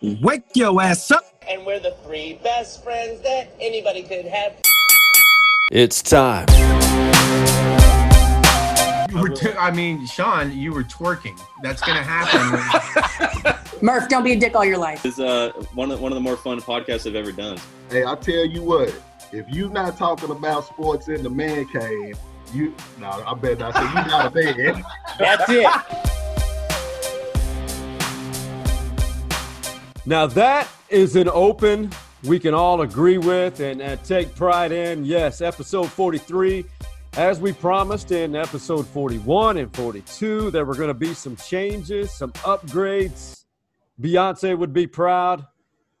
Wake your ass up. And we're the three best friends that anybody could have. It's time. You were t- I mean, Sean, you were twerking. That's gonna happen. Murph, don't be a dick all your life. It's uh, one of one of the more fun podcasts I've ever done. Hey, I tell you what, if you're not talking about sports in the man cave, you no, I bet not say you not a fan. That's it. Now that is an open we can all agree with and, and take pride in. Yes, episode 43. As we promised in episode 41 and 42, there were going to be some changes, some upgrades. Beyonce would be proud.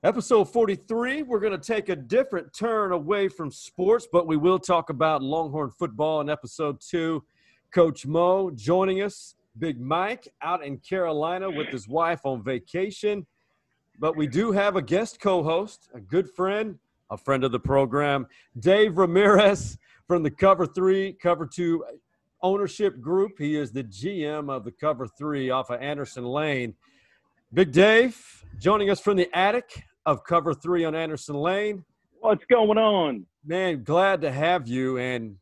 Episode 43, we're going to take a different turn away from sports, but we will talk about Longhorn football in episode two. Coach Mo joining us, Big Mike out in Carolina with his wife on vacation. But we do have a guest co host, a good friend, a friend of the program, Dave Ramirez from the Cover Three, Cover Two ownership group. He is the GM of the Cover Three off of Anderson Lane. Big Dave joining us from the attic of Cover Three on Anderson Lane. What's going on? Man, glad to have you. And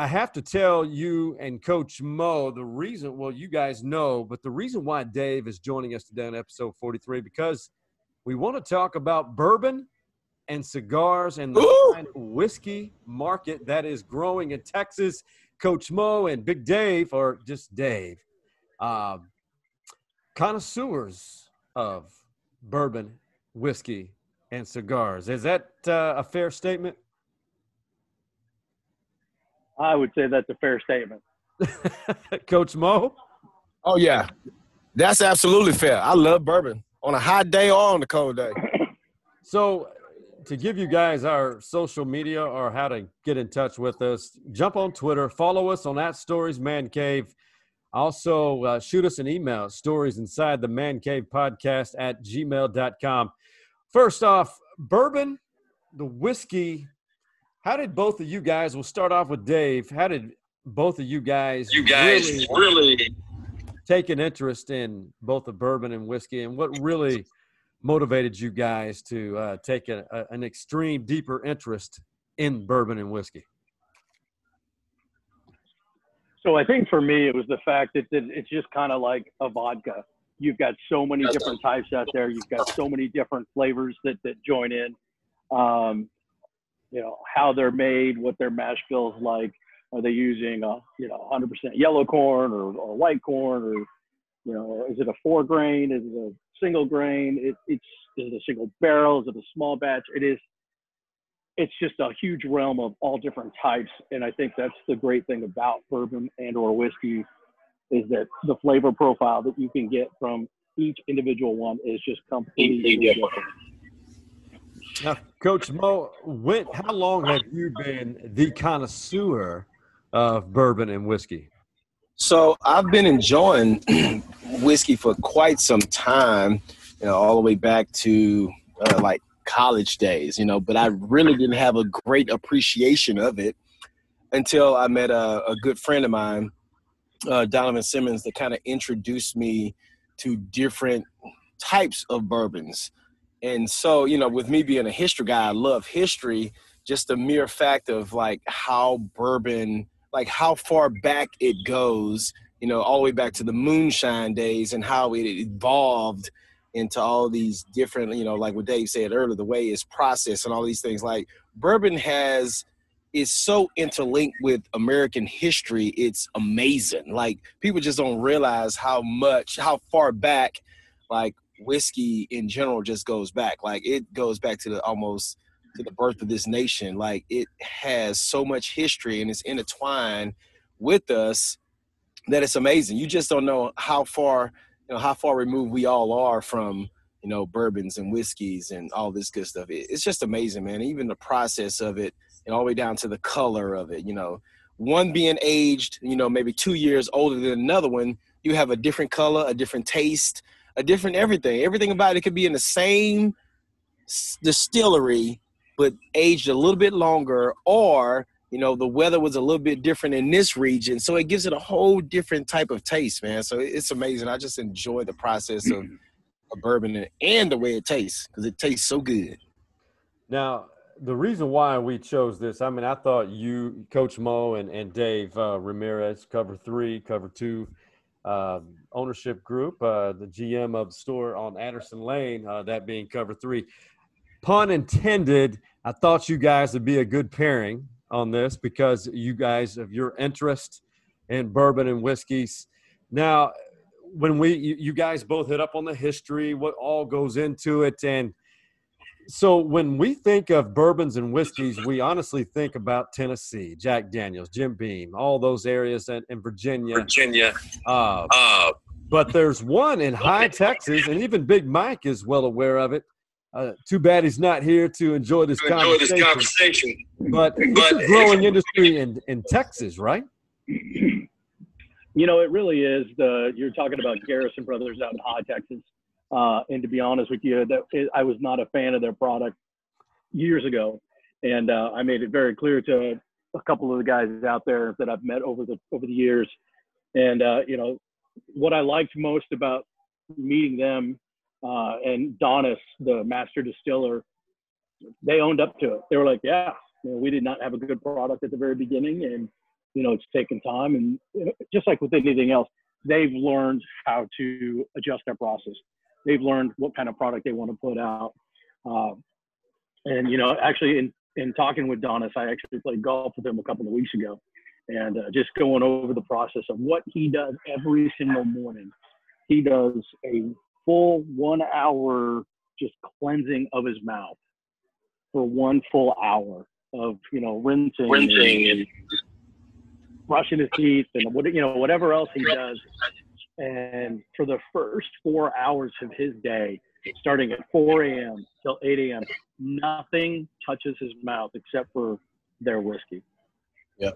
I have to tell you and Coach Mo the reason, well, you guys know, but the reason why Dave is joining us today on episode 43 because we want to talk about bourbon and cigars and the whiskey market that is growing in Texas. Coach Mo and Big Dave, or just Dave, uh, connoisseurs of bourbon, whiskey, and cigars. Is that uh, a fair statement? I would say that's a fair statement. Coach Mo? Oh yeah, that's absolutely fair. I love bourbon on a hot day or on a cold day. So, to give you guys our social media or how to get in touch with us, jump on Twitter, follow us on at Stories Man Cave. Also, uh, shoot us an email, stories inside the man cave podcast at gmail.com. First off, bourbon, the whiskey. How did both of you guys, we'll start off with Dave. How did both of you guys, You guys really take an interest in both the bourbon and whiskey, and what really motivated you guys to uh, take a, a, an extreme, deeper interest in bourbon and whiskey? So I think for me, it was the fact that that it's just kind of like a vodka. You've got so many different types out there. You've got so many different flavors that, that join in. Um, you know, how they're made, what their mash bill's like. Are they using a, you know, 100% yellow corn or, or white corn or, you know, is it a four grain? Is it a single grain? It, it's, is it a single barrel? Is it a small batch? It is, it's just a huge realm of all different types. And I think that's the great thing about bourbon and or whiskey is that the flavor profile that you can get from each individual one is just completely different. Coach Mo, when, how long have you been the connoisseur of bourbon and whiskey? So I've been enjoying whiskey for quite some time, you know, all the way back to uh, like college days, you know, but I really didn't have a great appreciation of it until I met a, a good friend of mine, uh, Donovan Simmons, that kind of introduced me to different types of bourbons. And so, you know, with me being a history guy, I love history, just the mere fact of like how bourbon like how far back it goes, you know, all the way back to the moonshine days and how it evolved into all these different, you know, like what Dave said earlier, the way it's processed and all these things. Like bourbon has is so interlinked with American history, it's amazing. Like people just don't realize how much, how far back, like whiskey in general just goes back. Like it goes back to the almost to the birth of this nation. Like it has so much history and it's intertwined with us that it's amazing. You just don't know how far, you know, how far removed we all are from, you know, bourbons and whiskeys and all this good stuff. It, it's just amazing, man. Even the process of it and all the way down to the color of it, you know, one being aged, you know, maybe two years older than another one, you have a different color, a different taste, a different everything. Everything about it could be in the same distillery but aged a little bit longer or you know the weather was a little bit different in this region so it gives it a whole different type of taste man so it's amazing i just enjoy the process of a bourbon and the way it tastes because it tastes so good. Now, the reason why we chose this, I mean, I thought you, Coach Mo, and, and Dave uh, Ramirez, cover three, cover two uh, ownership group, uh, the GM of store on Anderson Lane, uh, that being cover three. Pun intended, I thought you guys would be a good pairing on this because you guys of your interest in bourbon and whiskeys. Now, when we, you guys both hit up on the history, what all goes into it, and so when we think of bourbons and whiskeys, we honestly think about Tennessee, Jack Daniels, Jim Beam, all those areas in, in Virginia. Virginia. Uh, Uh, but there's one in Hye Texas, and even Big Mike is well aware of it. Uh, too bad he's not here to enjoy this to enjoy this conversation. conversation. But it's But a growing industry in, in Texas, right? You know, it really is. The you're talking about Garrison Brothers out in Hye Texas, uh, and to be honest with you, that it, I was not a fan of their product years ago, and uh, I made it very clear to a couple of the guys out there that I've met over the over the years, and uh, you know, what I liked most about meeting them uh, and Donnis, the master distiller, they owned up to it. They were like, "Yeah, you know, we did not have a good product at the very beginning, and you know, it's taken time, and you know, just like with anything else, they've learned how to adjust their process. They've learned what kind of product they want to put out. Uh, and you know, actually, in in talking with Donnis, I actually played golf with him a couple of weeks ago, and uh, just going over the process of what he does every single morning. He does a full one hour just cleansing of his mouth for one full hour of you know rinsing, Rinsing and brushing his teeth and what you know whatever else he does. And for the first four hours of his day, starting at 4 a.m. till 8 a.m., nothing touches his mouth except for their whiskey. Yeah,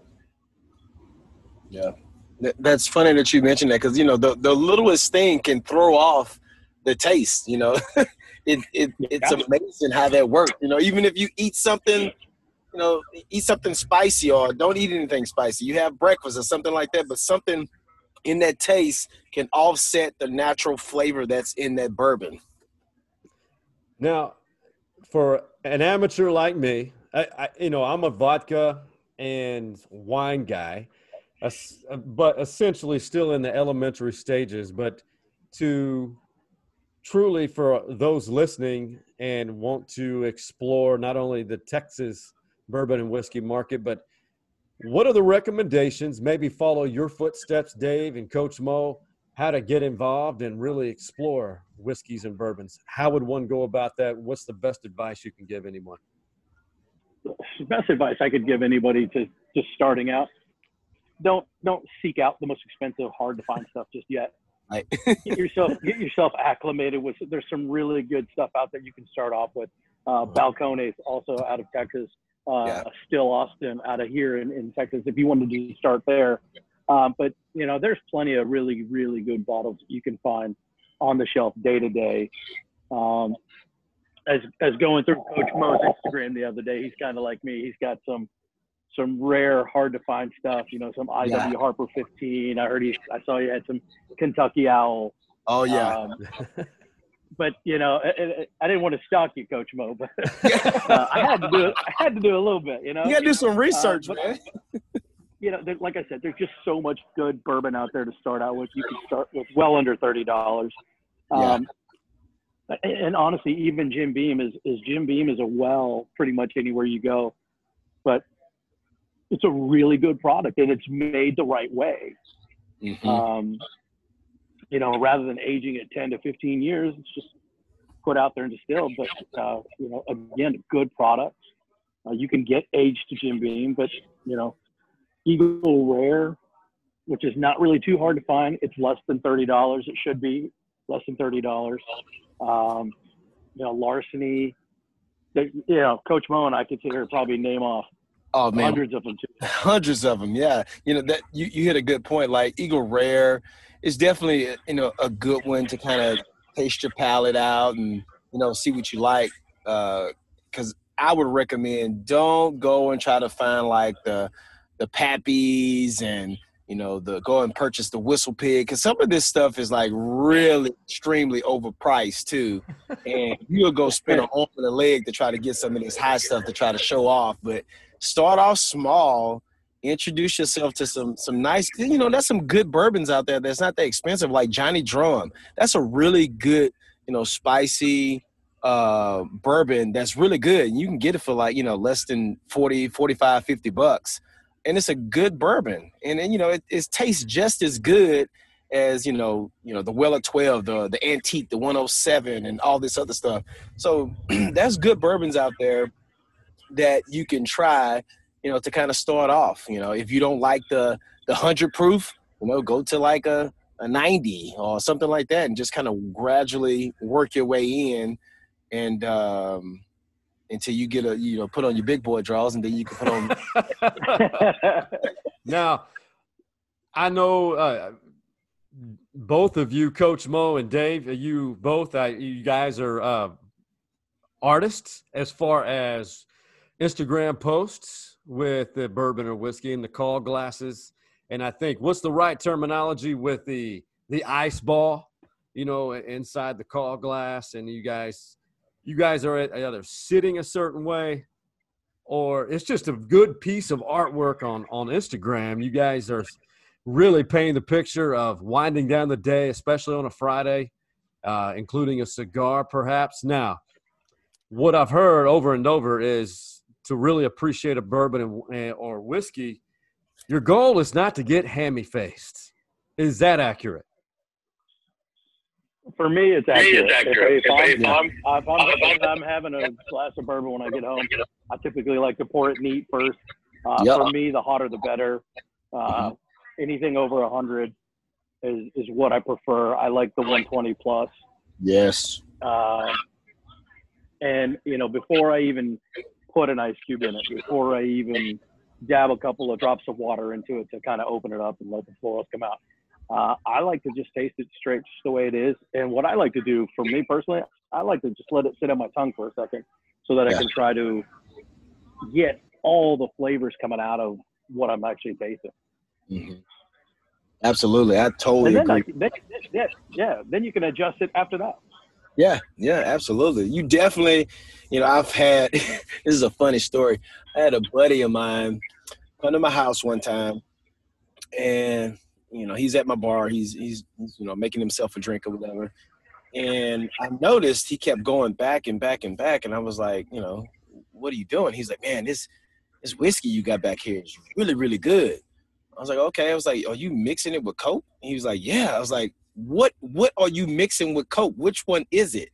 Th- that's funny that you mentioned that because you know the the littlest thing can throw off the taste. You know, it it it's amazing how that works. You know, even if you eat something, you know, eat something spicy or don't eat anything spicy, you have breakfast or something like that, but something in that taste can offset the natural flavor that's in that bourbon. Now, for an amateur like me, I, I, you know, I'm a vodka and wine guy, but essentially still in the elementary stages. But to truly, for those listening and want to explore not only the Texas bourbon and whiskey market, but what are the recommendations? Maybe follow your footsteps, Dave and Coach Mo, how to get involved and really explore whiskeys and bourbons. How would one go about that? What's the best advice you can give anyone? The best advice I could give anybody to just starting out: don't don't seek out the most expensive, hard to find stuff just yet. Right. get yourself get yourself acclimated with. There's some really good stuff out there you can start off with. Uh, Balcones, also out of Texas. Uh, Yeah. Still Austin, out of here in, in Texas. If you wanted to start there, um, but you know, there's plenty of really really good bottles you can find on the shelf day to day. Um, as as going through Coach Mo's Instagram the other day, he's kind of like me. He's got some some rare, hard to find stuff. You know, some IW Yeah. Harper 15. I heard he. I saw you had some Kentucky Owl. Oh yeah, Um, but you know, I, I- I didn't want to stalk you, Coach Mo, but uh, I had to do it. I had to do a little bit. You know, you gotta do some research, but- man. you know, like I said, there's just so much good bourbon out there to start out with. You can start with well under thirty dollars. Um, and, and honestly, even Jim Beam is is Jim Beam is a well pretty much anywhere you go, but it's a really good product and it's made the right way. Mhm. Um, you know, rather than aging at 10 to 15 years, it's just put out there and distilled. But, uh, you know, again, good products. Uh, you can get aged to Jim Beam, but, you know, Eagle Rare, which is not really too hard to find, it's less than $30. It should be less than $30. Um, you know, Larceny, they, you know, Coach Mo and I could sit here probably name off Oh man, hundreds of them too. hundreds of them yeah you know that you, you hit a good point like eagle rare is definitely uh, you know a good one to kind of taste your palate out and you know see what you like uh, because i would recommend don't go and try to find like the the pappies and you know, the go and purchase the WhistlePig because some of this stuff is like really extremely overpriced too, and you'll go spend an arm and a leg to try to get some of this high stuff to try to show off. But start off small, introduce yourself to some some nice, you know, there's some good bourbons out there that's not that expensive, like Johnny Drum. That's a really good, you know, spicy uh bourbon that's really good. You can get it for like, you know, less than 40, 45, 50 bucks and it's a good bourbon, and, and you know it, it tastes just as good as you know you know the well Weller 12, the the Antique, the 107, and all this other stuff. So that's good bourbons out there that you can try, you know, to kind of start off. You know, if you don't like the the hundred proof, you know, go to like a a 90 or something like that, and just kind of gradually work your way in, and um, until you get a you know put on your big boy draws and then you can put on now i know uh, both of you coach mo and dave you both uh, you guys are uh, artists as far as instagram posts with the bourbon or whiskey and the call glasses and i think what's the right terminology with the the ice ball you know inside the call glass and you guys you guys are either sitting a certain way or it's just a good piece of artwork on on Instagram. You guys are really painting the picture of winding down the day, especially on a Friday, uh, including a cigar, perhaps. Now, what I've heard over and over is to really appreciate a bourbon and, or whiskey. Your goal is not to get hammy faced. Is that accurate? For me, it's accurate. it's accurate. If, if, If I'm, I'm- if, I'm, if I'm having a glass of bourbon when I get home, I typically like to pour it neat first. Uh, Yeah. For me, the hotter the better. Uh, Anything over 100 is, is what I prefer. I like the 120 plus. yes Uh, and you know, before I even put an ice cube in it, before I even dab a couple of drops of water into it to kind of open it up and let the florals come out, uh, I like to just taste it straight, just the way it is. And what I like to do, for me personally, I like to just let it sit on my tongue for a second, so that Yeah. I can try to get all the flavors coming out of what I'm actually tasting. Mhm. absolutely i totally And then, agree I, then, yeah, yeah, then you can adjust it after that. Yeah, yeah, absolutely. You definitely, you know, I've had this is a funny story. I had a buddy of mine come to my house one time, and you know, he's at my bar. He's he's you know making himself a drink or whatever. And I noticed he kept going back and back and back, and I was like, you know, what are you doing? He's like, man, this this whiskey you got back here is really really good. I was like, okay. I was like, are you mixing it with Coke? He was like, yeah. I was like, what what are you mixing with Coke? Which one is it?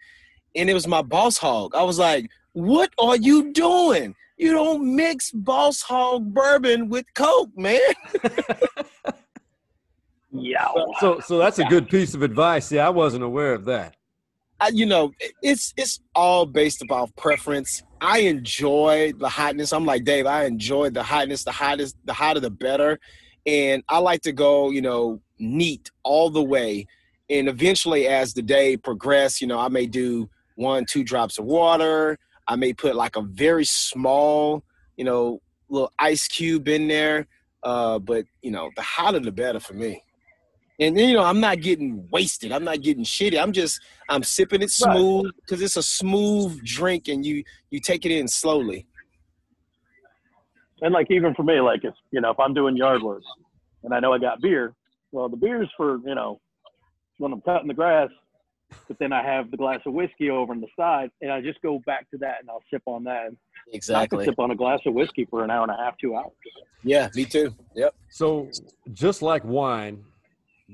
And it was my Boss Hog. I was like, what are you doing? You don't mix Boss Hog bourbon with Coke, man. Yeah. So, so that's a good piece of advice. Yeah, I wasn't aware of that. I, you know, it's it's all based about preference. I enjoy the hotness. I'm like Dave. I enjoy the hotness. The hottest, the hotter, the better. And I like to go, you know, neat all the way. And eventually, as the day progresses, you know, I may do one, two drops of water. I may put like a very small, you know, little ice cube in there. Uh, but you know, the hotter the better for me. And then, you know, I'm not getting wasted. I'm not getting shitty. I'm just I'm sipping it smooth because it's a smooth drink, and you you take it in slowly. And like even for me, like if you know if I'm doing yard work and I know I got beer, well the beer's for you know when I'm cutting the grass, but then I have the glass of whiskey over on the side, and I just go back to that and I'll sip on that. Exactly. I can sip on a glass of whiskey for an hour and a half, two hours. Yeah, me too. Yep. So, just like wine,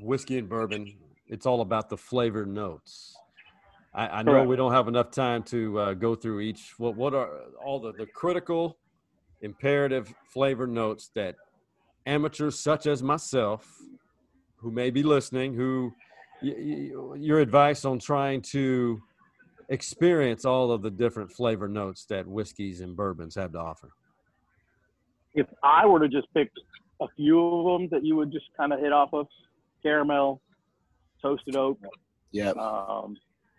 whiskey and bourbon, it's all about the flavor notes. I, I know Correct. we don't have enough time to uh, go through each. What what are all the, the critical, imperative flavor notes that amateurs such as myself, who may be listening, who y- y- your advice on trying to experience all of the different flavor notes that whiskeys and bourbons have to offer. If I were to just pick a few of them that you would just kind of hit off of, caramel, toasted oak, yeah, um,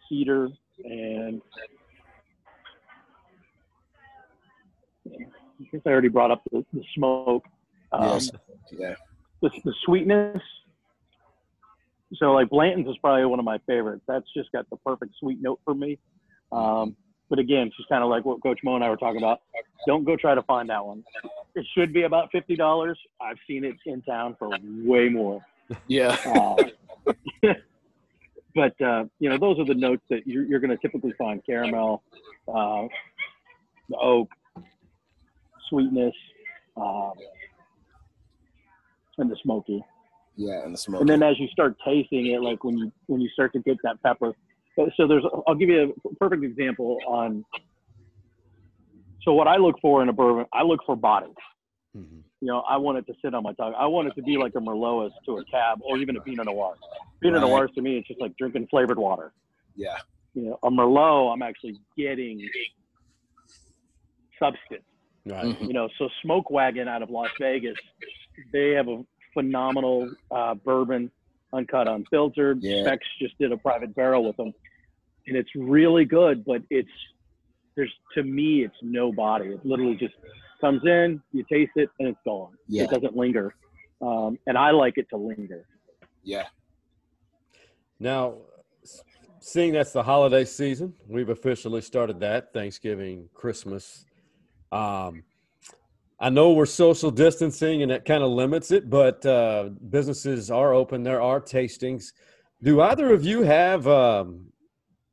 cedar, and I guess I already brought up the, the smoke. Um, yes. Yeah. the, the sweetness. So like Blanton's is probably one of my favorites. That's just got the perfect sweet note for me. Um, but again, just kind of like what Coach Mo and I were talking about. Don't go try to find that one. It should be about fifty dollars. I've seen it in town for way more. Yeah. Uh, but uh, you know, those are the notes that you're, you're going to typically find: caramel, uh, the oak, sweetness, um, and the smoky. Yeah, and the smoke. And then as you start tasting it, like when you when you start to get that pepper. So- So there's, I'll give you a perfect example on. So what I look for in a bourbon, I look for body. Mhm. You know, I want it to sit on my tongue. I want it to be like a Merlot to a cab or even a Pinot Noir. Pinot Right. Noir to me, it's just like drinking flavored water. yeah. You know, a Merlot, I'm actually getting substance. Right. Mhm. You know, so Smoke Wagon out of Las Vegas, they have a phenomenal uh, bourbon, uncut, unfiltered. Yeah. Spec's just did a private barrel with them, and it's really good. But it's there's to me, it's no body. It literally just comes in, you taste it, and it's gone. Yeah. It doesn't linger, um, and I like it to linger. Yeah. Now, seeing that's the holiday season, we've officially started that Thanksgiving, Christmas. Um, I know we're social distancing and that kind of limits it, but uh, businesses are open. There are tastings. Do either of you have, um,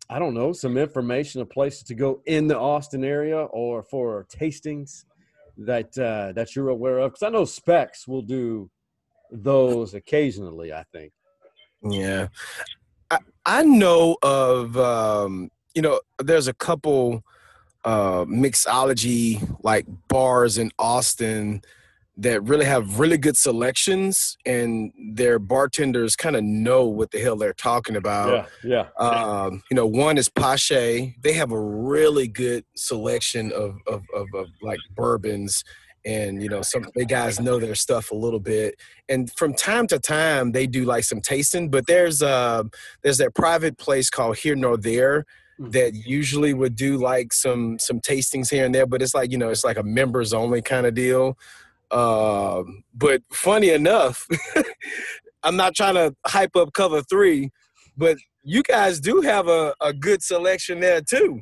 I don't know, some information of places to go in the Austin area or for tastings that uh, that you're aware of? Because I know Spec's will do those occasionally. I think. Yeah. I, I know of um, you know, there's a couple uh mixology like bars in Austin that really have really good selections and their bartenders kind of know what the hell they're talking about. Yeah, yeah. Um, you know, one is Péché. They have a really good selection of, of, of, of like bourbons. And, you know, some they guys know their stuff a little bit. And from time to time they do like some tasting, but there's uh there's that private place called Here Nor There that usually would do like some some tastings here and there, but it's like, you know, it's like a members only kind of deal. Um, but funny enough, I'm not trying to hype up cover three, but you guys do have a, a good selection there too.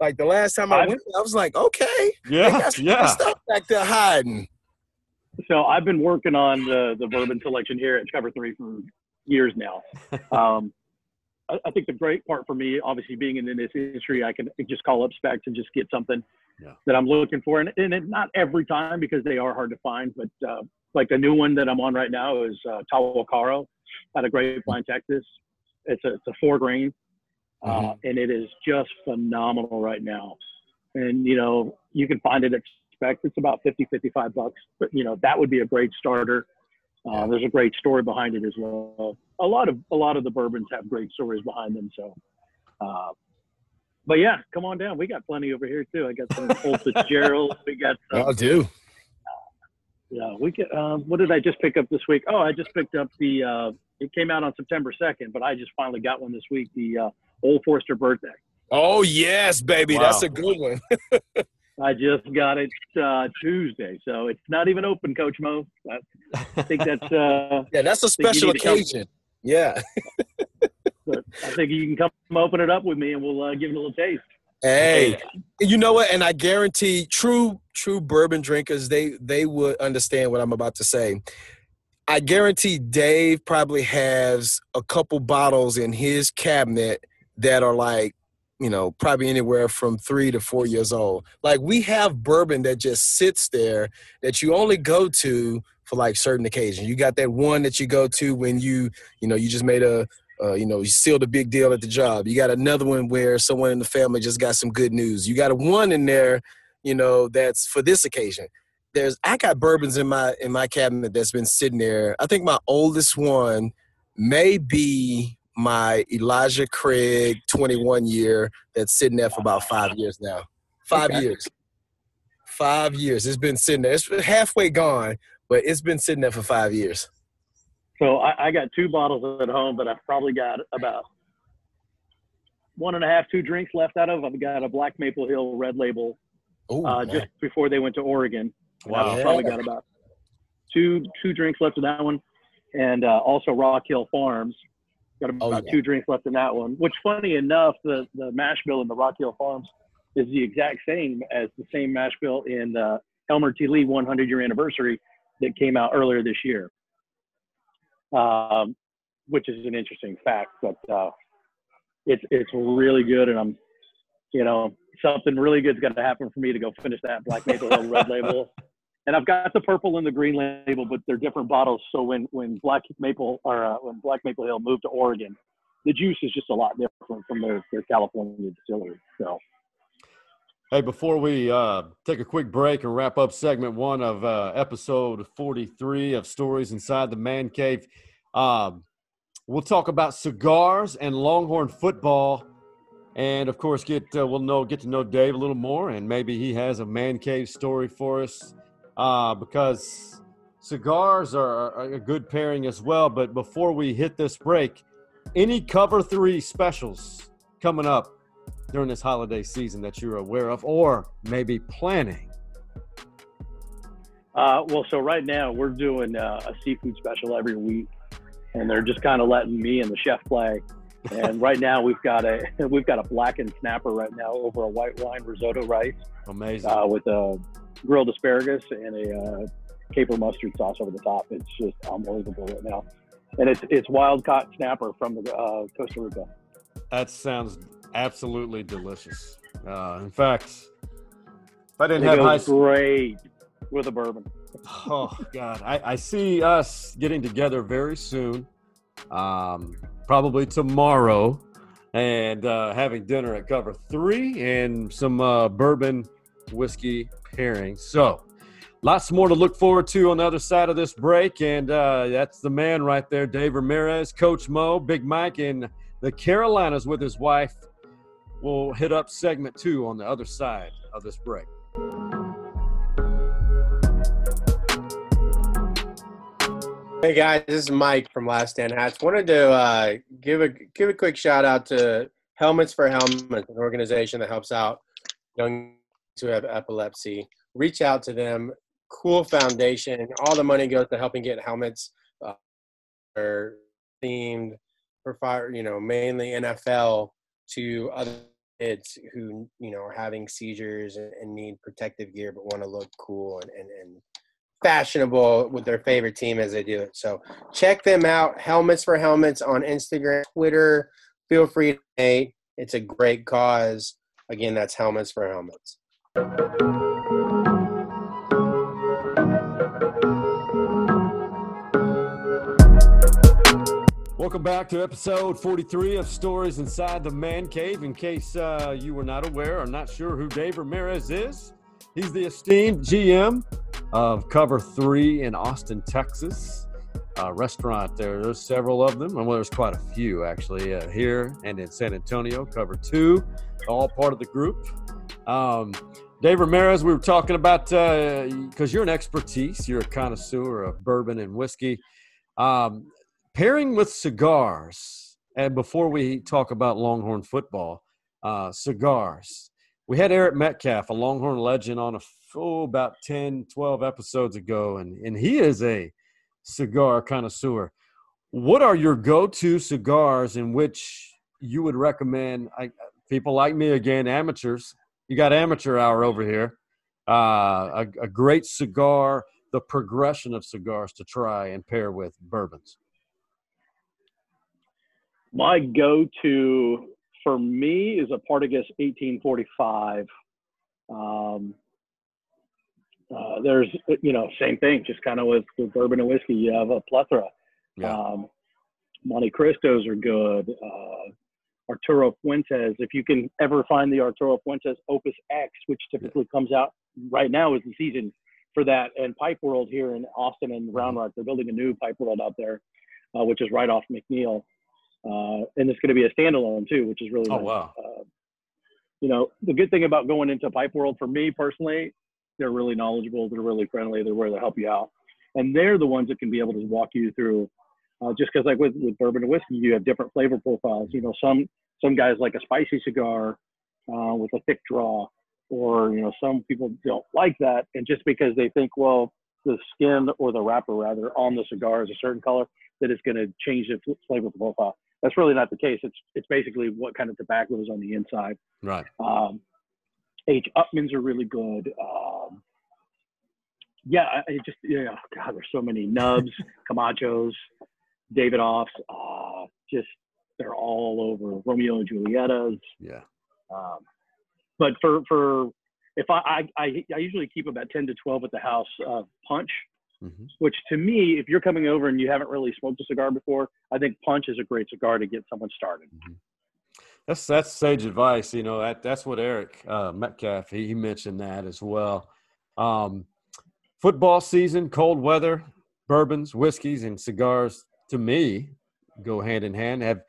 Like the last time I I've- went, I was like, okay, Yeah, got some good yeah. stuff back there hiding. So I've been working on the the bourbon selection here at Cover Three for years now. Um, I, I think the great part for me, obviously being in this industry, I can just call up specs and just get something Yeah. that I'm looking for, and, and it, not every time because they are hard to find. But uh, like the new one that I'm on right now is uh, Tahwahkaro out of Grapevine, Texas. It's a it's a four grain, uh, and it is just phenomenal right now. And you know you can find it at specs. It's about 50, 55 bucks, but you know that would be a great starter. Uh, there's a great story behind it as well. A lot of a lot of the bourbons have great stories behind them. So, uh, but yeah, come on down. We got plenty over here too. I got some old Fitzgerald. We got some, I'll do. yeah. We get. Um, what did I just pick up this week? Oh, I just picked up the. Uh, it came out on September second, but I just finally got one this week. The uh, Old Forester birthday. Oh yes, baby, that's a good one. I just got it uh, Tuesday, so it's not even open, Coach Mo. I, think that's. Uh, Yeah, that's a special need to come- occasion. Yeah. I think you can come open it up with me, and we'll uh, give it a little taste. Hey, you know what? And I guarantee true true bourbon drinkers they they would understand what I'm about to say. I guarantee Dave probably has a couple bottles in his cabinet that are like, you know, probably anywhere from three to four years old. Like we have bourbon that just sits there that you only go to for like certain occasions. You got that one that you go to when you, you know, you just made a uh, you know, you sealed a big deal at the job. You got another one where someone in the family just got some good news. You got a one in there, you know, that's for this occasion. There's I got bourbons in my in my cabinet that's been sitting there. I think my oldest one may be my Elijah Craig 21 year that's sitting there for about five years now. Five Okay. years. Five years. It's been sitting there. It's halfway gone, but it's been sitting there for five years. So I, I got two bottles at home, but I've probably got about one and a half, two drinks left out of. I've got a Black Maple Hill Red Label Ooh, uh, just before they went to Oregon. Wow. I've probably got about two two drinks left of that one, and uh, also Rock Hill Farms. Got about Oh, yeah. two drinks left in that one. Which, funny enough, the the mash bill in the Rock Hill Farms is the exact same as the same mash bill in the Elmer T. Lee 100 year anniversary that came out earlier this year. Um, which is an interesting fact, but uh, it's it's really good, and I'm, you know, something really good's got to happen for me to go finish that Black Maple Hill Red Label. And I've got the purple and the green label, but they're different bottles. So when when Black Maple or uh, when Black Maple Hill moved to Oregon, the juice is just a lot different from their, their California distillery. So Hey, before we uh, take a quick break and wrap up segment one of uh, episode 43 of Stories Inside the Man Cave, um, we'll talk about cigars and Longhorn football. And of course, get uh, we'll know get to know Dave a little more, and maybe he has a man cave story for us uh, because cigars are a good pairing as well. But before we hit this break, any cover three specials coming up during this holiday season that you're aware of or maybe planning? Uh, well, so right now we're doing uh, a seafood special every week, and they're just kind of letting me and the chef play. And right now we've got a we've got a blackened snapper right now over a white wine risotto rice Amazing. uh, with a grilled asparagus and a uh, caper mustard sauce over the top. It's just unbelievable right now, and it's it's wild caught snapper from the, uh, Costa Rica. that sounds absolutely delicious. Uh, in fact, if I didn't It have high school, great with a bourbon. oh God, I, I see us getting together very soon, um, probably tomorrow, and uh, having dinner at Cover Three and some uh, bourbon whiskey pairing. So, lots more to look forward to on the other side of this break, and uh, that's the man right there, Dave Ramirez, Coach Mo, Big Mike, in the Carolinas with his wife. We'll hit up segment two on the other side of this break. Hey guys, this is Mike from Last Stand Hats. Wanted to uh, give a give a quick shout out to Helmets for Helmets, an organization that helps out young who have epilepsy. Reach out to them. Cool foundation. All the money goes to helping get helmets. Uh, are themed for fire, you know, mainly NFL to other kids who you know are having seizures and, and need protective gear but want to look cool and, and, and fashionable with their favorite team as they do it. So check them out. Helmets for Helmets on Instagram, Twitter. Feel free to donate. It's a great cause. Again, that's Helmets for Helmets. Welcome back to episode 43 of Stories Inside the Man Cave. In case uh, you were not aware or not sure who Dave Ramirez is, he's the esteemed GM of Cover 3 in Austin, Texas. Uh, restaurant there. There's several of them. Well, there's quite a few actually uh, here and in San Antonio. Cover 2, all part of the group. Um, Dave Ramirez, we were talking about because you're an expertise, you're a connoisseur of bourbon and whiskey. Um, pairing with cigars, and before we talk about Longhorn football, uh, cigars. We had Eric Metcalf, a Longhorn legend, on a oh, about 10, 12 episodes ago, and, and he is a cigar connoisseur. What are your go to cigars in which you would recommend I, people like me, again, amateurs? You got amateur hour over here. Uh, a, a great cigar, the progression of cigars to try and pair with bourbons. My go-to for me is a Partagas 1845. Um, uh, there's, you know, same thing, just kind of with, with bourbon and whiskey. You have a plethora. Yeah. Um, Montecristos are good. Uh, Arturo Fuentes, if you can ever find the Arturo Fuentes Opus X, which typically comes out right now is the season for that. And Pipe World here in Austin and Round Rock, they're building a new Pipe World out there, uh, which is right off McNeil. Uh, and it's going to be a standalone too, which is really Oh, nice. wow. Uh, you know, the good thing about going into Pipe World for me personally, they're really knowledgeable, they're really friendly, they're where to help you out, and they're the ones that can be able to walk you through. Uh, just because, like with, with bourbon and whiskey, you have different flavor profiles. You know, some some guys like a spicy cigar uh, with a thick draw, or you know, some people don't like that, and just because they think, well, the skin or the wrapper rather on the cigar is a certain color that it's going to change the flavor profile. That's really not the case. It's it's basically what kind of tobacco is on the inside. Right. Um, H. Upmans are really good. Um, yeah, I I just yeah, God, there's so many nubs, Camachos, Davidoffs. Uh, just they're all over Romeo and Julietta's. Yeah. Um, but for for if I, I I usually keep about ten to twelve at the house uh, punch, Mhm. which to me, if you're coming over and you haven't really smoked a cigar before, I think punch is a great cigar to get someone started. That's that's sage advice. You know that that's what Eric uh, Metcalf he, he mentioned that as well. Um, football season, cold weather, bourbons, whiskeys, and cigars to me go hand in hand. Have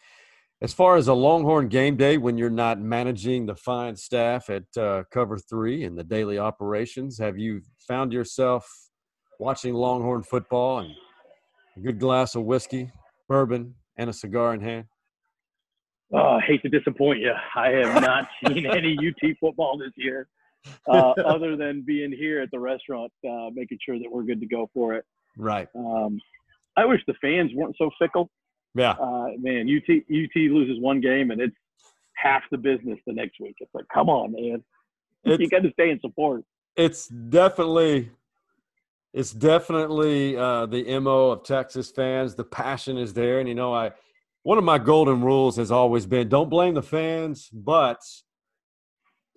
as far as a Longhorn game day when you're not managing the fine staff at uh, Cover Three and the daily operations, have you found yourself watching Longhorn football and a good glass of whiskey, bourbon, and a cigar in hand? Oh, I hate to disappoint you. I have not seen any UT football this year, uh, other than being here at the restaurant, uh, making sure that we're good to go for it. Right. Um, I wish the fans weren't so fickle. Yeah. Uh, man, UT UT loses one game and it's half the business the next week. It's like, come on, man, you got to stay in support. it's definitely it's definitely uh, the mo of texas fans the passion is there and you know i one of my golden rules has always been don't blame the fans but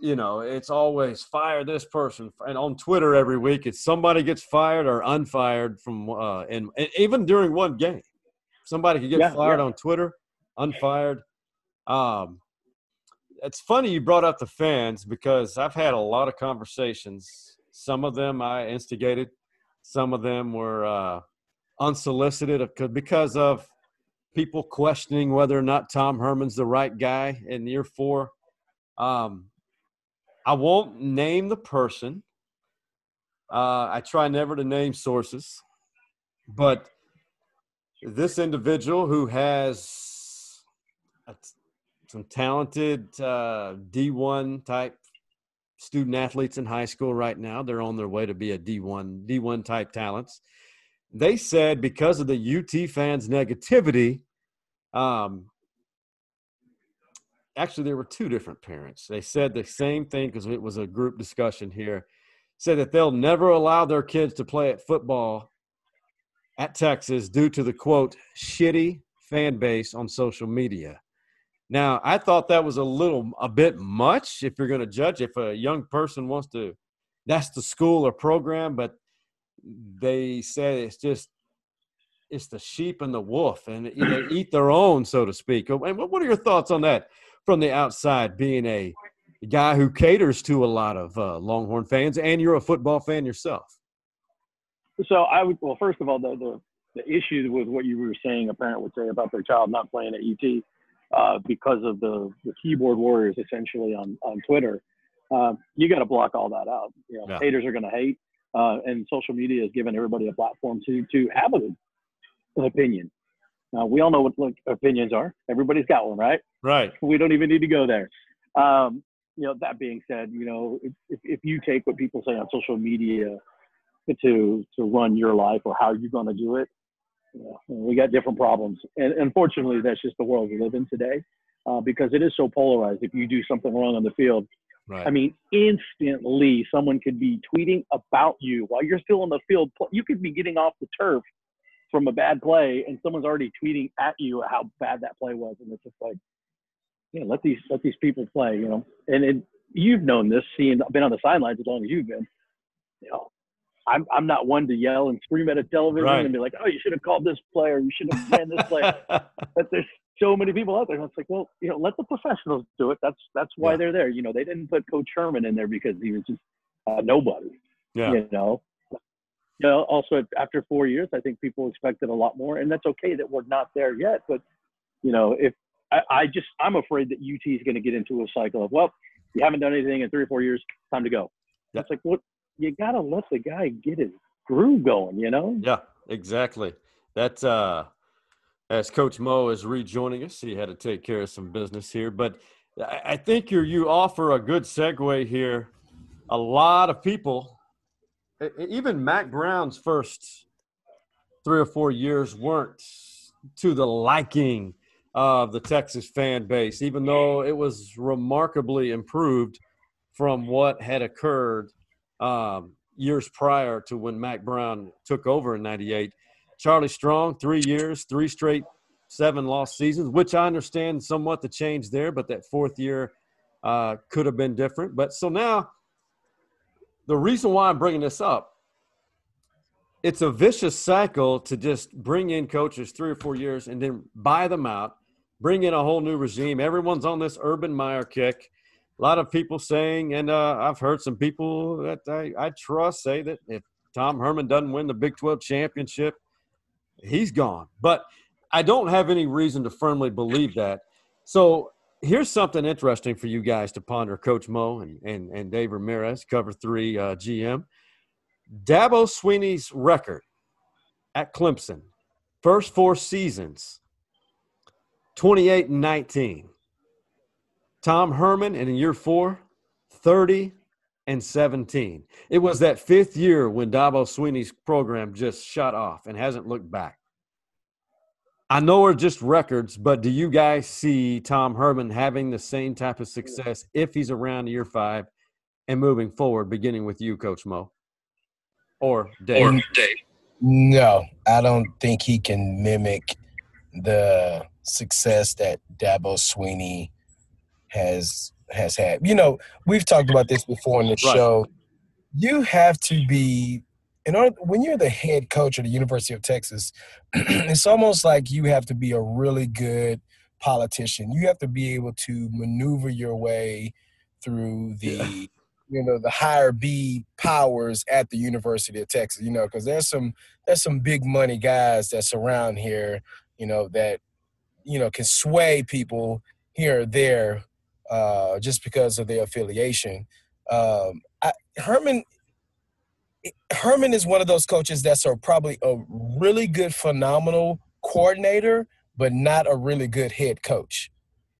you know it's always fire this person and on twitter every week it's somebody gets fired or unfired from uh and, and even during one game somebody could get Yeah, fired yeah. on twitter unfired um it's funny you brought up the fans because I've had a lot of conversations. Some of them I instigated, some of them were uh, unsolicited because of people questioning whether or not Tom Herman's the right guy in year four. Um, I won't name the person. Uh, I try never to name sources, but this individual who has some talented uh, D1 type student athletes in high school right now. They're on their way to be a D1 D1 type talents. They said because of the UT fans' negativity, um, actually there were two different parents. They said the same thing because it was a group discussion here. Said that they'll never allow their kids to play at football at Texas due to the quote shitty fan base on social media. Now, I thought that was a little, a bit much if you're going to judge if a young person wants to, that's the school or program, but they said it's just, it's the sheep and the wolf and know, eat their own, so to speak. And what are your thoughts on that from the outside, being a guy who caters to a lot of uh, Longhorn fans and you're a football fan yourself? So I would well, first of all, the the, the issue with what you were saying, a parent would say about their child not playing at UT uh, because of the, the keyboard warriors essentially on on Twitter. Uh, you got to block all that out. You know, Yeah. haters are going to hate, uh, and social media has given everybody a platform to to have a, an opinion. Now we all know what like, opinions are. Everybody's got one, right? Right. we don't even need to go there. Um, you know, that being said, you know, if, if, if you take what people say on social media to to run your life or how you're going to do it, you know, we got different problems. And unfortunately, that's just the world we live in today uh, because it is so polarized. If you do something wrong on the field, Right. I mean, instantly someone could be tweeting about you while you're still on the field. You could be getting off the turf from a bad play, and someone's already tweeting at you how bad that play was, and it's just like, you know, let these let these people play, you know. And it, you've known this, seeing been on the sidelines as long as you've been. You know, I'm I'm not one to yell and scream at a television Right. and be like, oh, you should have called this play or you should have ran this play. But there's so many people out there. And it's like, well, you know, let the professionals do it. That's that's why Yeah. they're there. You know, they didn't put Coach Herman in there because he was just uh, nobody. yeah. You know. You know, also after four years, I think people expected a lot more, and that's okay that we're not there yet. But you know, if I, I just I'm afraid that UT is going to get into a cycle of well, you haven't done anything in three or four years, time to go. Yeah. It's like, what you got to let the guy get his groove going, you know? Yeah, exactly. That's uh as Coach Mo is rejoining us, he had to take care of some business here. But I, think you you offer a good segue here. A lot of people even Mack Brown's first three or four years weren't to the liking of the Texas fan base, even though it was remarkably improved from what had occurred um, years prior to when Mack Brown took over in '98. Charlie Strong, three years, three straight seven lost seasons, which I understand somewhat the change there, but that fourth year uh, could have been different. But so now, the reason why I'm bringing this up, it's a vicious cycle to just bring in coaches three or four years and then buy them out, bring in a whole new regime. Everyone's on this Urban Meyer kick. A lot of people saying, and uh, I've heard some people that I, I trust say that if Tom Herman doesn't win the Big 12 championship, he's gone. But I don't have any reason to firmly believe that. So here's something interesting for you guys to ponder, Coach Mo and, and, and Dave Ramirez, cover three uh, GM. Dabo Swinney's record at Clemson, first four seasons, 28 and 19. Tom Herman, and in year four, 30 and 17. It was that fifth year when Dabo Swinney's program just shut off and hasn't looked back. I know are just records, but do you guys see Tom Herman having the same type of success if he's around year five and moving forward, beginning with you, Coach Mo? Or Dave? Or Dave. No, I don't think he can mimic the success that Dabo Swinney has has had. You know, we've talked about this before in the Right. show. You have to be in order when you're the head coach of the University of Texas, it's almost like you have to be a really good politician. You have to be able to maneuver your way through the you know the higher B powers at the University of Texas. You know, because there's some there's some big money guys that's around here. You know that you know can sway people here or there uh, just because of their affiliation. Um, I, Herman Herman is one of those coaches that's a, probably a really good, phenomenal coordinator, but not a really good head coach,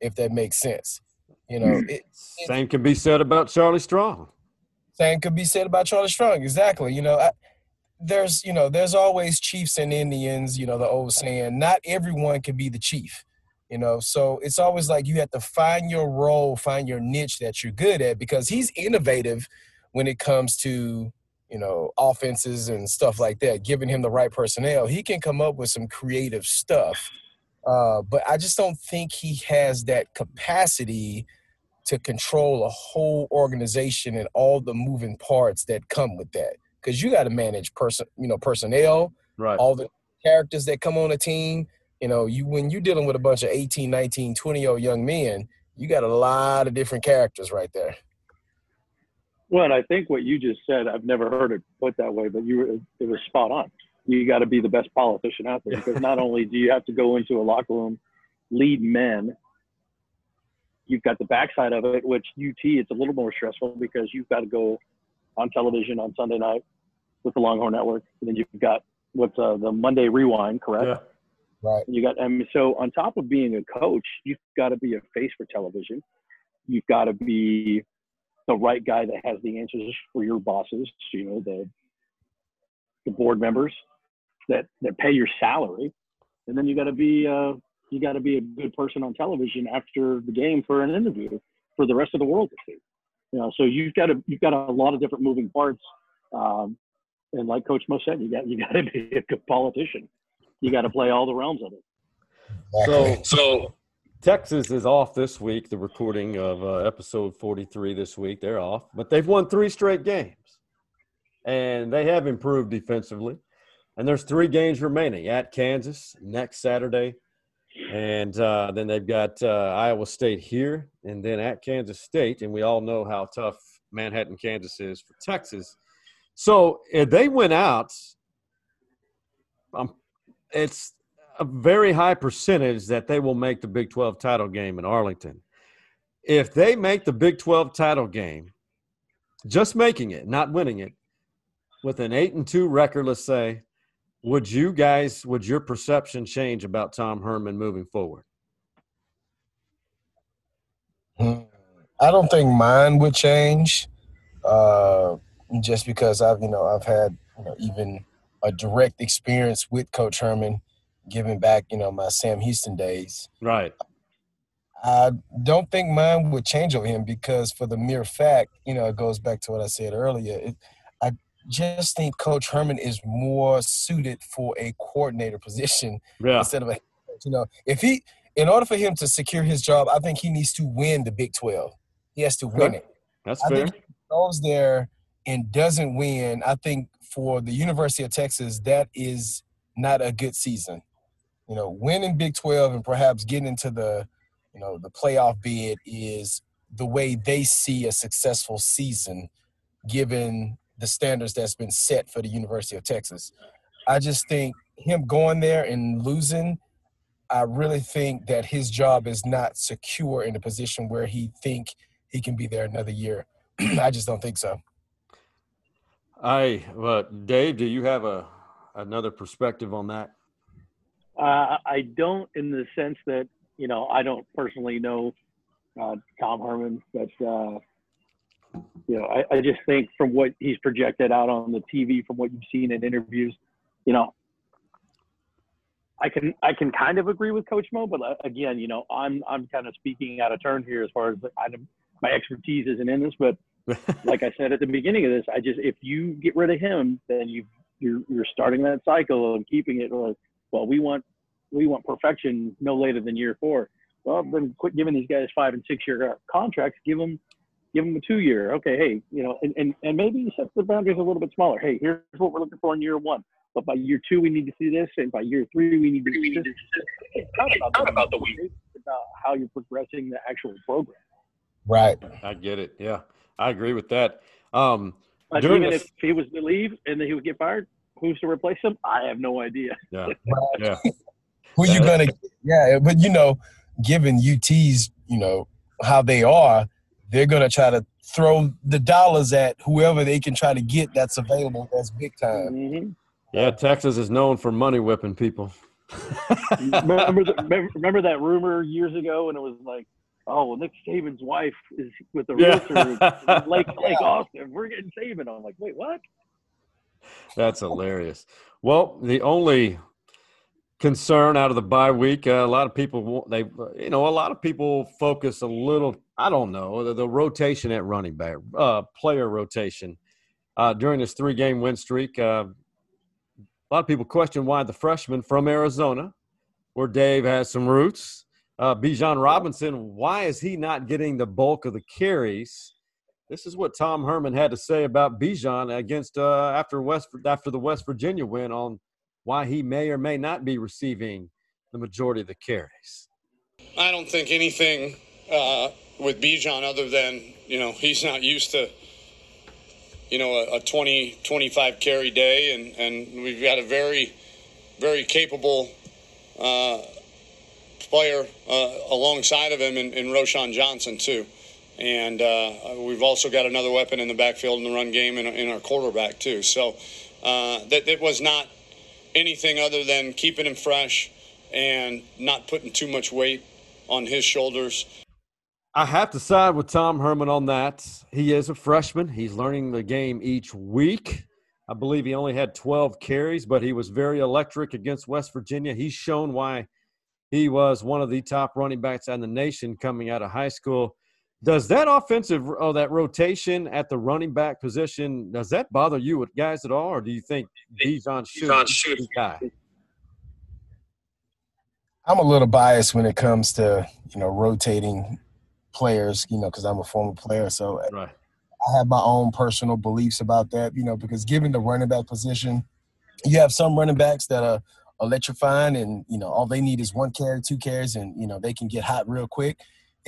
if that makes sense. You know, hmm. it, Same can be said about Charlie Strong. same could be said about Charlie Strong. Exactly. You know, I, there's you know there's always chiefs and Indians. You know, the old saying, not everyone can be the chief. You know, so it's always like you have to find your role, find your niche that you're good at, because he's innovative when it comes to you know offenses and stuff like that. Giving him the right personnel, he can come up with some creative stuff. Uh, but I just don't think he has that capacity to control a whole organization and all the moving parts that come with that. Because you got to manage person, you know, personnel, Right. all the characters that come on a team. You know, you when you're dealing with a bunch of 18, 19, 20 year old young men, you got a lot of different characters right there. Well, and I think what you just said, I've never heard it put that way, but you were, it was spot on. You got to be the best politician out there because not only do you have to go into a locker room, lead men, you've got the backside of it, which UT it's a little more stressful because you've got to go on television on Sunday night with the Longhorn Network, and then you've got what's uh, the Monday Rewind, correct? Yeah. Right. You got, and so on top of being a coach, you've got to be a face for television. You've got to be the right guy that has the answers for your bosses. You know, the the board members that that pay your salary, and then you got to be uh, you got to be a good person on television after the game for an interview for the rest of the world to see. You know, so you've got to you've got a lot of different moving parts. Um, and like Coach Mo said, you got you got to be a good politician. You got to play all the realms of it. So, so Texas is off this week. The recording of uh, episode 43 this week, they're off, but they've won three straight games, and they have improved defensively. And there's three games remaining at Kansas next Saturday, and uh, then they've got uh, Iowa State here, and then at Kansas State. And we all know how tough Manhattan, Kansas is for Texas. So if they went out, um, it's a very high percentage that they will make the Big 12 title game in Arlington. If they make the Big 12 title game, just making it, not winning it, with an 8 and 2 record, let's say, would you guys, would your perception change about Tom Herman moving forward? Hmm. I don't think mine would change. Uh, just because I've you know I've had you know even a direct experience with Coach Herman, giving back you know my Sam Houston days. Right. I don't think mine would change over him because for the mere fact, you know, it goes back to what I said earlier. It, I just think Coach Herman is more suited for a coordinator position Yeah. instead of a you know, if he in order for him to secure his job, I think he needs to win the Big Twelve. He has to win it. That's I fair. think if he goes there and doesn't win, I think for the University of Texas, that is not a good season. You know, winning Big 12 and perhaps getting into the, you know, the playoff bid is the way they see a successful season given the standards that's been set for the University of Texas. I just think him going there and losing, I really think that his job is not secure in a position where he think he can be there another year. I just don't think so. I, but Dave, do you have a another perspective on that? Uh, I don't, in the sense that you know, I don't personally know uh, Tom Herman, but uh, you know, I, I just think from what he's projected out on the TV, from what you've seen in interviews, you know, I can I can kind of agree with Coach Mo, but uh, again, you know, I'm I'm kind of speaking out of turn here as far as I, my expertise isn't in this, but like I said at the beginning of this, I just if you get rid of him, then you you're you're starting that cycle of keeping it like, well, we want we want perfection no later than year four. Well, then quit giving these guys five and six year contracts. Give them give them a two year. Okay, hey, you know, and, and and maybe you set the boundaries a little bit smaller. Hey, here's what we're looking for in year one. But by year two, we need to see this, and by year three, we need to see this. It's not about, not about the week. It's about how you're progressing the actual program. Right. I get it. Yeah, I agree with that. Um, But even the- if he was to leave and then he would get fired, who's to replace him? I have no idea. yeah, yeah, Who you gonna? Yeah, but you know, given UT's, you know how they are, they're gonna try to throw the dollars at whoever they can try to get that's available. That's big time. Mm-hmm. yeah. Texas is known for money whipping people. remember, the, remember, remember that rumor years ago, and it was like, oh, well, Nick Saban's wife is with the Yeah. realtor, in Lake Lake Austin. We're getting Saban. I'm like, wait, what? That's hilarious. Well, the only concern out of the bye week, uh, a lot of people they you know a lot of people focus a little. I don't know the, the rotation at running back, uh, player rotation uh, during this three game win streak. Uh, a lot of people question why the freshman from Arizona, where Dave has some roots, uh, Bijan Robinson, why is he not getting the bulk of the carries? This is what Tom Herman had to say about Bijan against uh, after West after the West Virginia win on why he may or may not be receiving the majority of the carries. I don't think anything uh, with Bijan other than, you know, he's not used to, you know, a, a 20, 25 carry day. And, and we've got a very, very capable uh, player uh, alongside of him in, in Roschon Johnson, too. And uh, we've also got another weapon in the backfield in the run game and in our quarterback, too. So uh, that, that was not anything other than keeping him fresh and not putting too much weight on his shoulders. I have to side with Tom Herman on that. He is a freshman. He's learning the game each week. I believe he only had 12 carries, but he was very electric against West Virginia. He's shown why he was one of the top running backs in the nation coming out of high school. Does that offensive or uh, that rotation at the running back position does that bother you with guys at all, or do you think Bijan should be the guy? I'm a little biased when it comes to you know rotating players. You know, because I'm a former player, so Right. I have my own personal beliefs about that. You know, because given the running back position, you have some running backs that are electrifying, and you know all they need is one carry, two carries, and you know they can get hot real quick.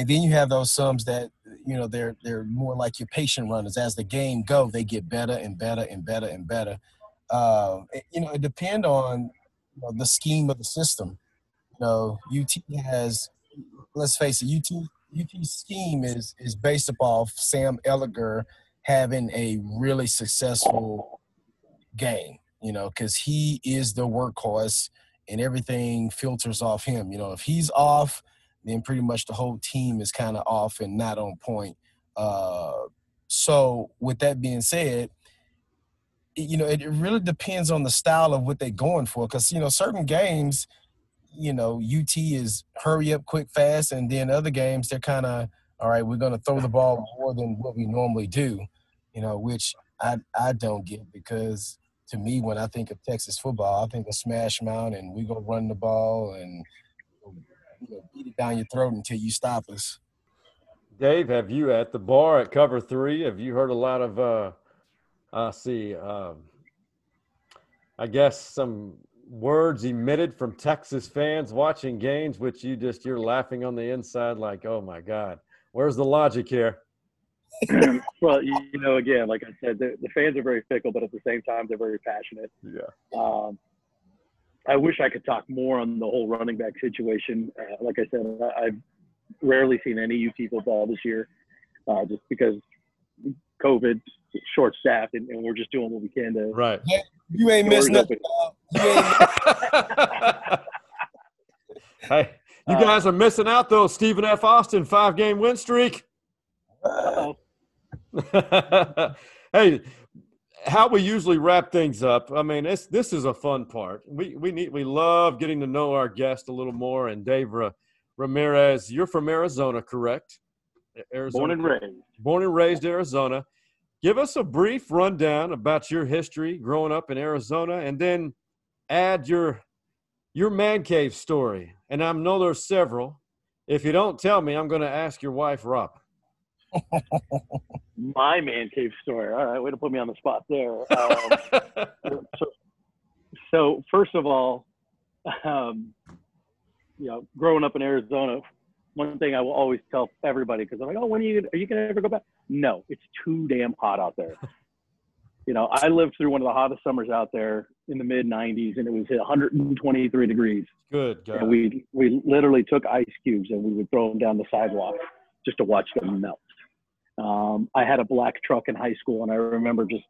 And then you have those sums that you know they're they're more like your patient runners. As the game go, they get better and better and better and better. Uh, you know, it depend on you know, the scheme of the system. You know, UT has let's face it, UT UT scheme is is based off Sam Ehlinger having a really successful game. You know, because he is the workhorse, and everything filters off him. You know, if he's off, then pretty much the whole team is kind of off and not on point. Uh, so, with that being said, you know, it, really depends on the style of what they're going for. Because you know, certain games, you know, UT is hurry up, quick, fast, and then other games they're kind of all right. We're going to throw the ball more than what we normally do. You know, which I I don't get because to me, when I think of Texas football, I think of smash mouth and we go run the ball and you know, beat it down your throat until you stop us. Dave, have you at the bar at Cover Three? Have you heard a lot of? uh I see. Um, I guess some words emitted from Texas fans watching games, which you just you're laughing on the inside, like, oh my God, where's the logic here? well, you, you know, again, like I said, the, the fans are very fickle, but at the same time, they're very passionate. Yeah. Um, I wish I could talk more on the whole running back situation. Uh, like I said, I, I've rarely seen any UT football this year, uh, just because COVID, short staffed, and, and, we're just doing what we can to. Right. You ain't missing nothing. hey, you guys are missing out though. Stephen F. Austin, five game win streak. hey, how we usually wrap things up. I mean, this this is a fun part. We we need we love getting to know our guest a little more. And Dave Ramirez, you're from Arizona, correct? Arizona. Born and raised. Born and raised Arizona. Give us a brief rundown about your history growing up in Arizona, and then add your your man cave story. And I know there's several. If you don't tell me, I'm going to ask your wife, Rob. My man cave story. All right, way to put me on the spot there. Um, so, so, first of all, um, you know, growing up in Arizona, one thing I will always tell everybody because I'm like, oh, when are you are you gonna ever go back? No, it's too damn hot out there. you know, I lived through one of the hottest summers out there in the mid 90s, and it was 123 degrees. Good. God. And we we literally took ice cubes and we would throw them down the sidewalk just to watch them melt. Um, I had a black truck in high school, and I remember just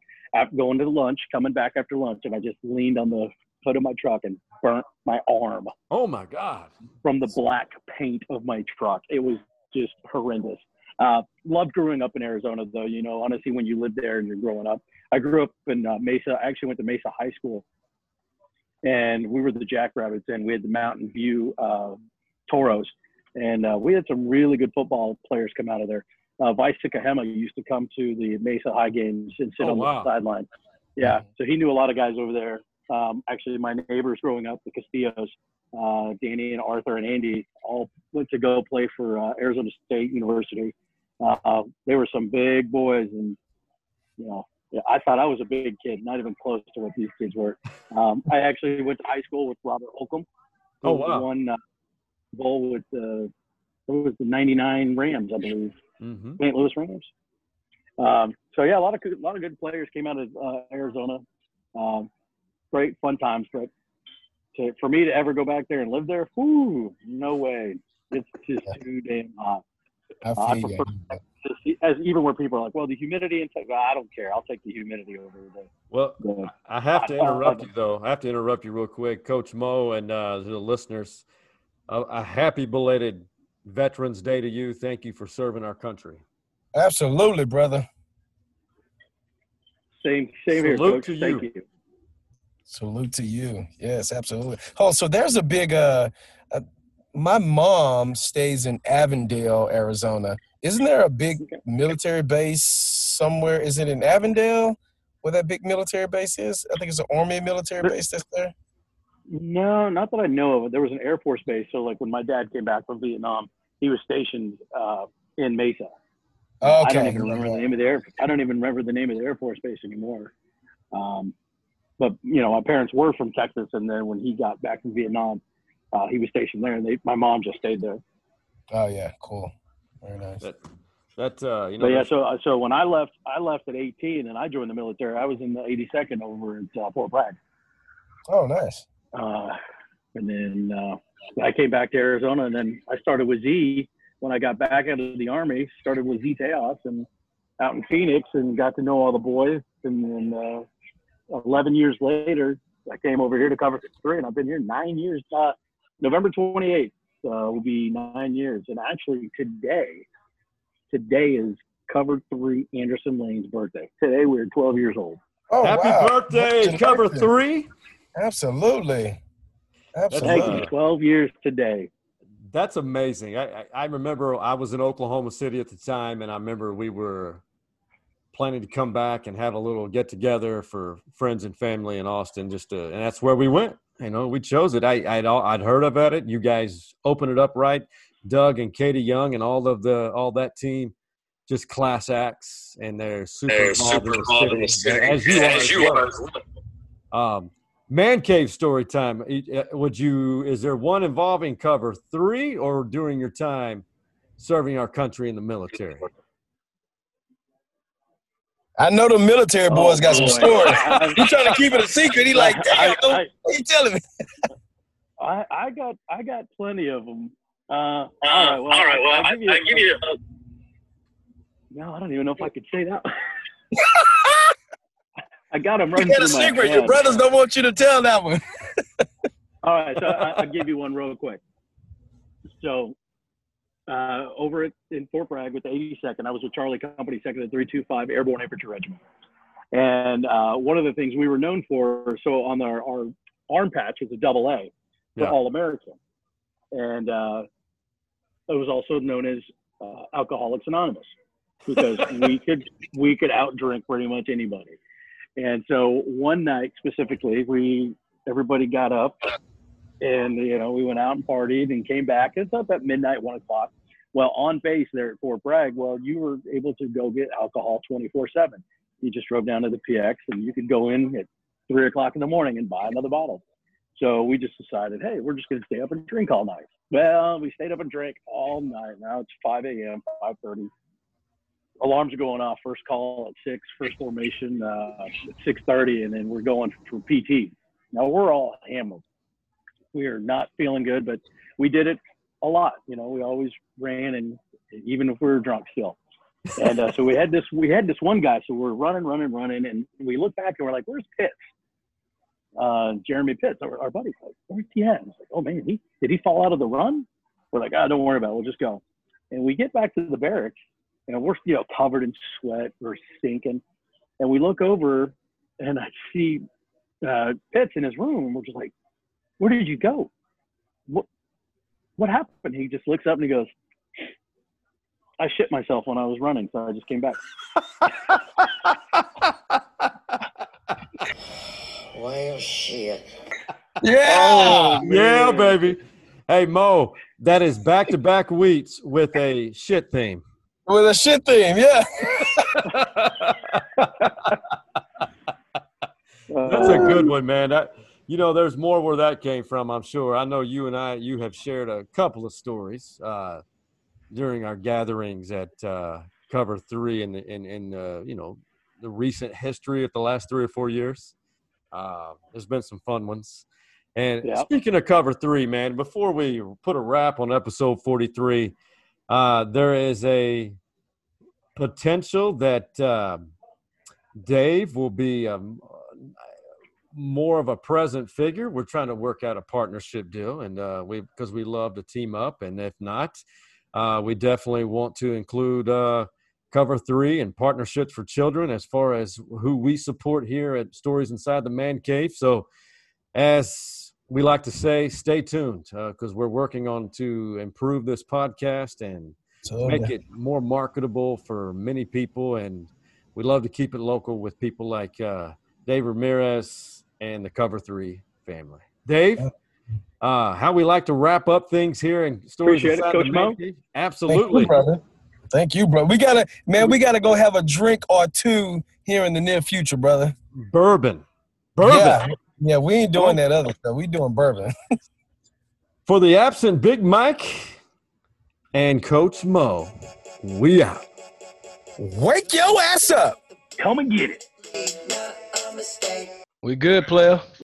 going to lunch, coming back after lunch, and I just leaned on the hood of my truck and burnt my arm. Oh my God! From the black paint of my truck, it was just horrendous. Uh, loved growing up in Arizona, though. You know, honestly, when you live there and you're growing up, I grew up in uh, Mesa. I actually went to Mesa High School, and we were the Jackrabbits, and we had the Mountain View uh, Toros, and uh, we had some really good football players come out of there. Uh, Vai Sikahema used to come to the Mesa High games and sit oh, on wow. the sideline. Yeah, so he knew a lot of guys over there. Um, actually, my neighbors growing up, the Castillos, uh, Danny and Arthur and Andy, all went to go play for uh, Arizona State University. Uh, they were some big boys, and you know, yeah, I thought I was a big kid, not even close to what these kids were. Um, I actually went to high school with Robert Holcombe. Oh wow! Won uh, bowl with the it was the '99 Rams, I believe, mm-hmm. St. Louis Rams. Um, so yeah, a lot of good, a lot of good players came out of uh, Arizona. Um, great fun times, but to, for me to ever go back there and live there, whoo, no way. It's just too damn hot. I, Uh, I prefer you. Texas, as even where people are like, well, the humidity in Texas, I don't care. I'll take the humidity over the. Well, the I have to Uh, interrupt you though. I have to interrupt you real quick, Coach Mo, and uh, the listeners. A, a happy belated Veterans Day to you. Thank you for serving our country. Absolutely, brother. same, same here, Salute coach. to Thank you. you. Salute to you. Yes, absolutely. Oh, so there's a big. Uh, uh, my mom stays in Avondale, Arizona. Isn't there a big military base somewhere? Is it in Avondale, where that big military base is? I think it's an Army military base that's there. No, not that I know of. There was an Air Force base. So, like when my dad came back from Vietnam, he was stationed uh, in Mesa. I Okay. don't even remember the name of the air. I don't even remember the name of the Air Force base anymore. Um, but you know, my parents were from Texas, and then when he got back from Vietnam, uh, he was stationed there, and they, my mom just stayed there. Oh yeah, cool. Very nice. That that uh, you know. But yeah, so uh, so when I left, I left at 18, and I joined the military. I was in the 82nd over at uh, Fort Bragg. Oh, nice. Uh, and then uh, I came back to Arizona, and then I started with Z when I got back out of the army. Started with Z'Tejas and out in Phoenix, and got to know all the boys. And then uh, 11 years later, I came over here to cover three, and I've been here nine years. Uh, November 28th uh, will be nine years, and actually today, today is cover three Anderson Lane's birthday. Today we're 12 years old. Oh, Happy wow. birthday, Happy cover birthday. three. Absolutely. Absolutely. you. 12 years today. That's amazing. I, I, I remember I was in Oklahoma City at the time, and I remember we were planning to come back and have a little get together for friends and family in Austin. Just to, and that's where we went. You know, we chose it. I, I'd I'd heard about it. You guys opened it up right. Doug and Katie Young and all of the all that team, just class acts, and they're super They're super the city, city, as you are. as as you well. are. Um, man cave story time. Uh, Would you? Is there one involving cover three or during your time serving our country in the military? I know the military boys got some stories. I- He trying to keep it a secret. He like, damn, I- don't- I- what you telling me? I, I got I got plenty of them. Uh, all right. Well, all right. Well, I'll I, give you, I give you. No, I don't even know if I could say that. I got them You running got a my secret. Your brothers don't want you to tell that one. All right, so I, I'll give you one real quick. So, uh, over at, in Fort Bragg with the 82nd, I was with Charlie Company, second and 325 Airborne Infantry Regiment. And uh, one of the things we were known for, so on our, our arm patch was a double A for Yeah. All American. And uh, it was also known as uh, Alcoholics Anonymous because we could we could outdrink pretty much anybody. And so one night specifically, we everybody got up and you know we went out and partied and came back. It's up at midnight, one o'clock. Well, on base there at Fort Bragg, well, you were able to go get alcohol 24 seven. You just drove down to the PX and you could go in at three o'clock in the morning and buy another bottle. So we just decided, hey, we're just going to stay up and drink all night. Well, we stayed up and drank all night. Now it's 5 a.m., 5:30. Alarms are going off. First call at six. First formation uh, at 6:30, and then we're going for PT. Now we're all hammered. We are not feeling good, but we did it a lot. You know, we always ran, and even if we were drunk still. And uh, so we had this. We had this one guy. So we're running, running, running, and we look back and we're like, "Where's Pitts?" uh, Jeremy Pitts, our, our buddy, like, where's he at? Like, oh man, he did he fall out of the run? We're like, ah, don't worry about it, we'll just go. And we get back to the barracks, and we're you know covered in sweat, we're stinking, and we look over, and I see uh, Pitts in his room, and we're just like, where did you go? What what happened? He just looks up and he goes, I shit myself when I was running, so I just came back. Well, shit. Yeah. yeah, baby. Hey Mo, that is back to back weeks with a shit theme. With a shit theme, yeah. That's a good one, man. That you know, there's more where that came from. I'm sure. I know you and I, you have shared a couple of stories uh, during our gatherings at uh, Cover Three in the, in in uh, you know the recent history of the last three or four years. Uh, there's been some fun ones. And Yep. speaking of Cover Three, man, before we put a wrap on episode 43, uh, there is a potential that uh, Dave will be um, more of a present figure. We're trying to work out a partnership deal, and uh, we because we love to team up, and if not, uh, we definitely want to include uh, Cover Three and partnerships for children as far as who we support here at Stories Inside the Man Cave. So, as we like to say, stay tuned because we're working on to improve this podcast and Totally. make it more marketable for many people. And we love to keep it local with people like uh, Dave Ramirez and the Cover Three family. Dave, uh, how we like to wrap up things here and stories. Appreciate it, Coach Mo. Cave? Thank Absolutely. you, brother. Thank you, bro. We gotta, man, we gotta go have a drink or two here in the near future, brother. Bourbon. Bourbon. Yeah, yeah, we ain't doing that other stuff. We doing bourbon. For the absent Big Mike and Coach Mo, we out. Wake your ass up. Come and get it. We good, player.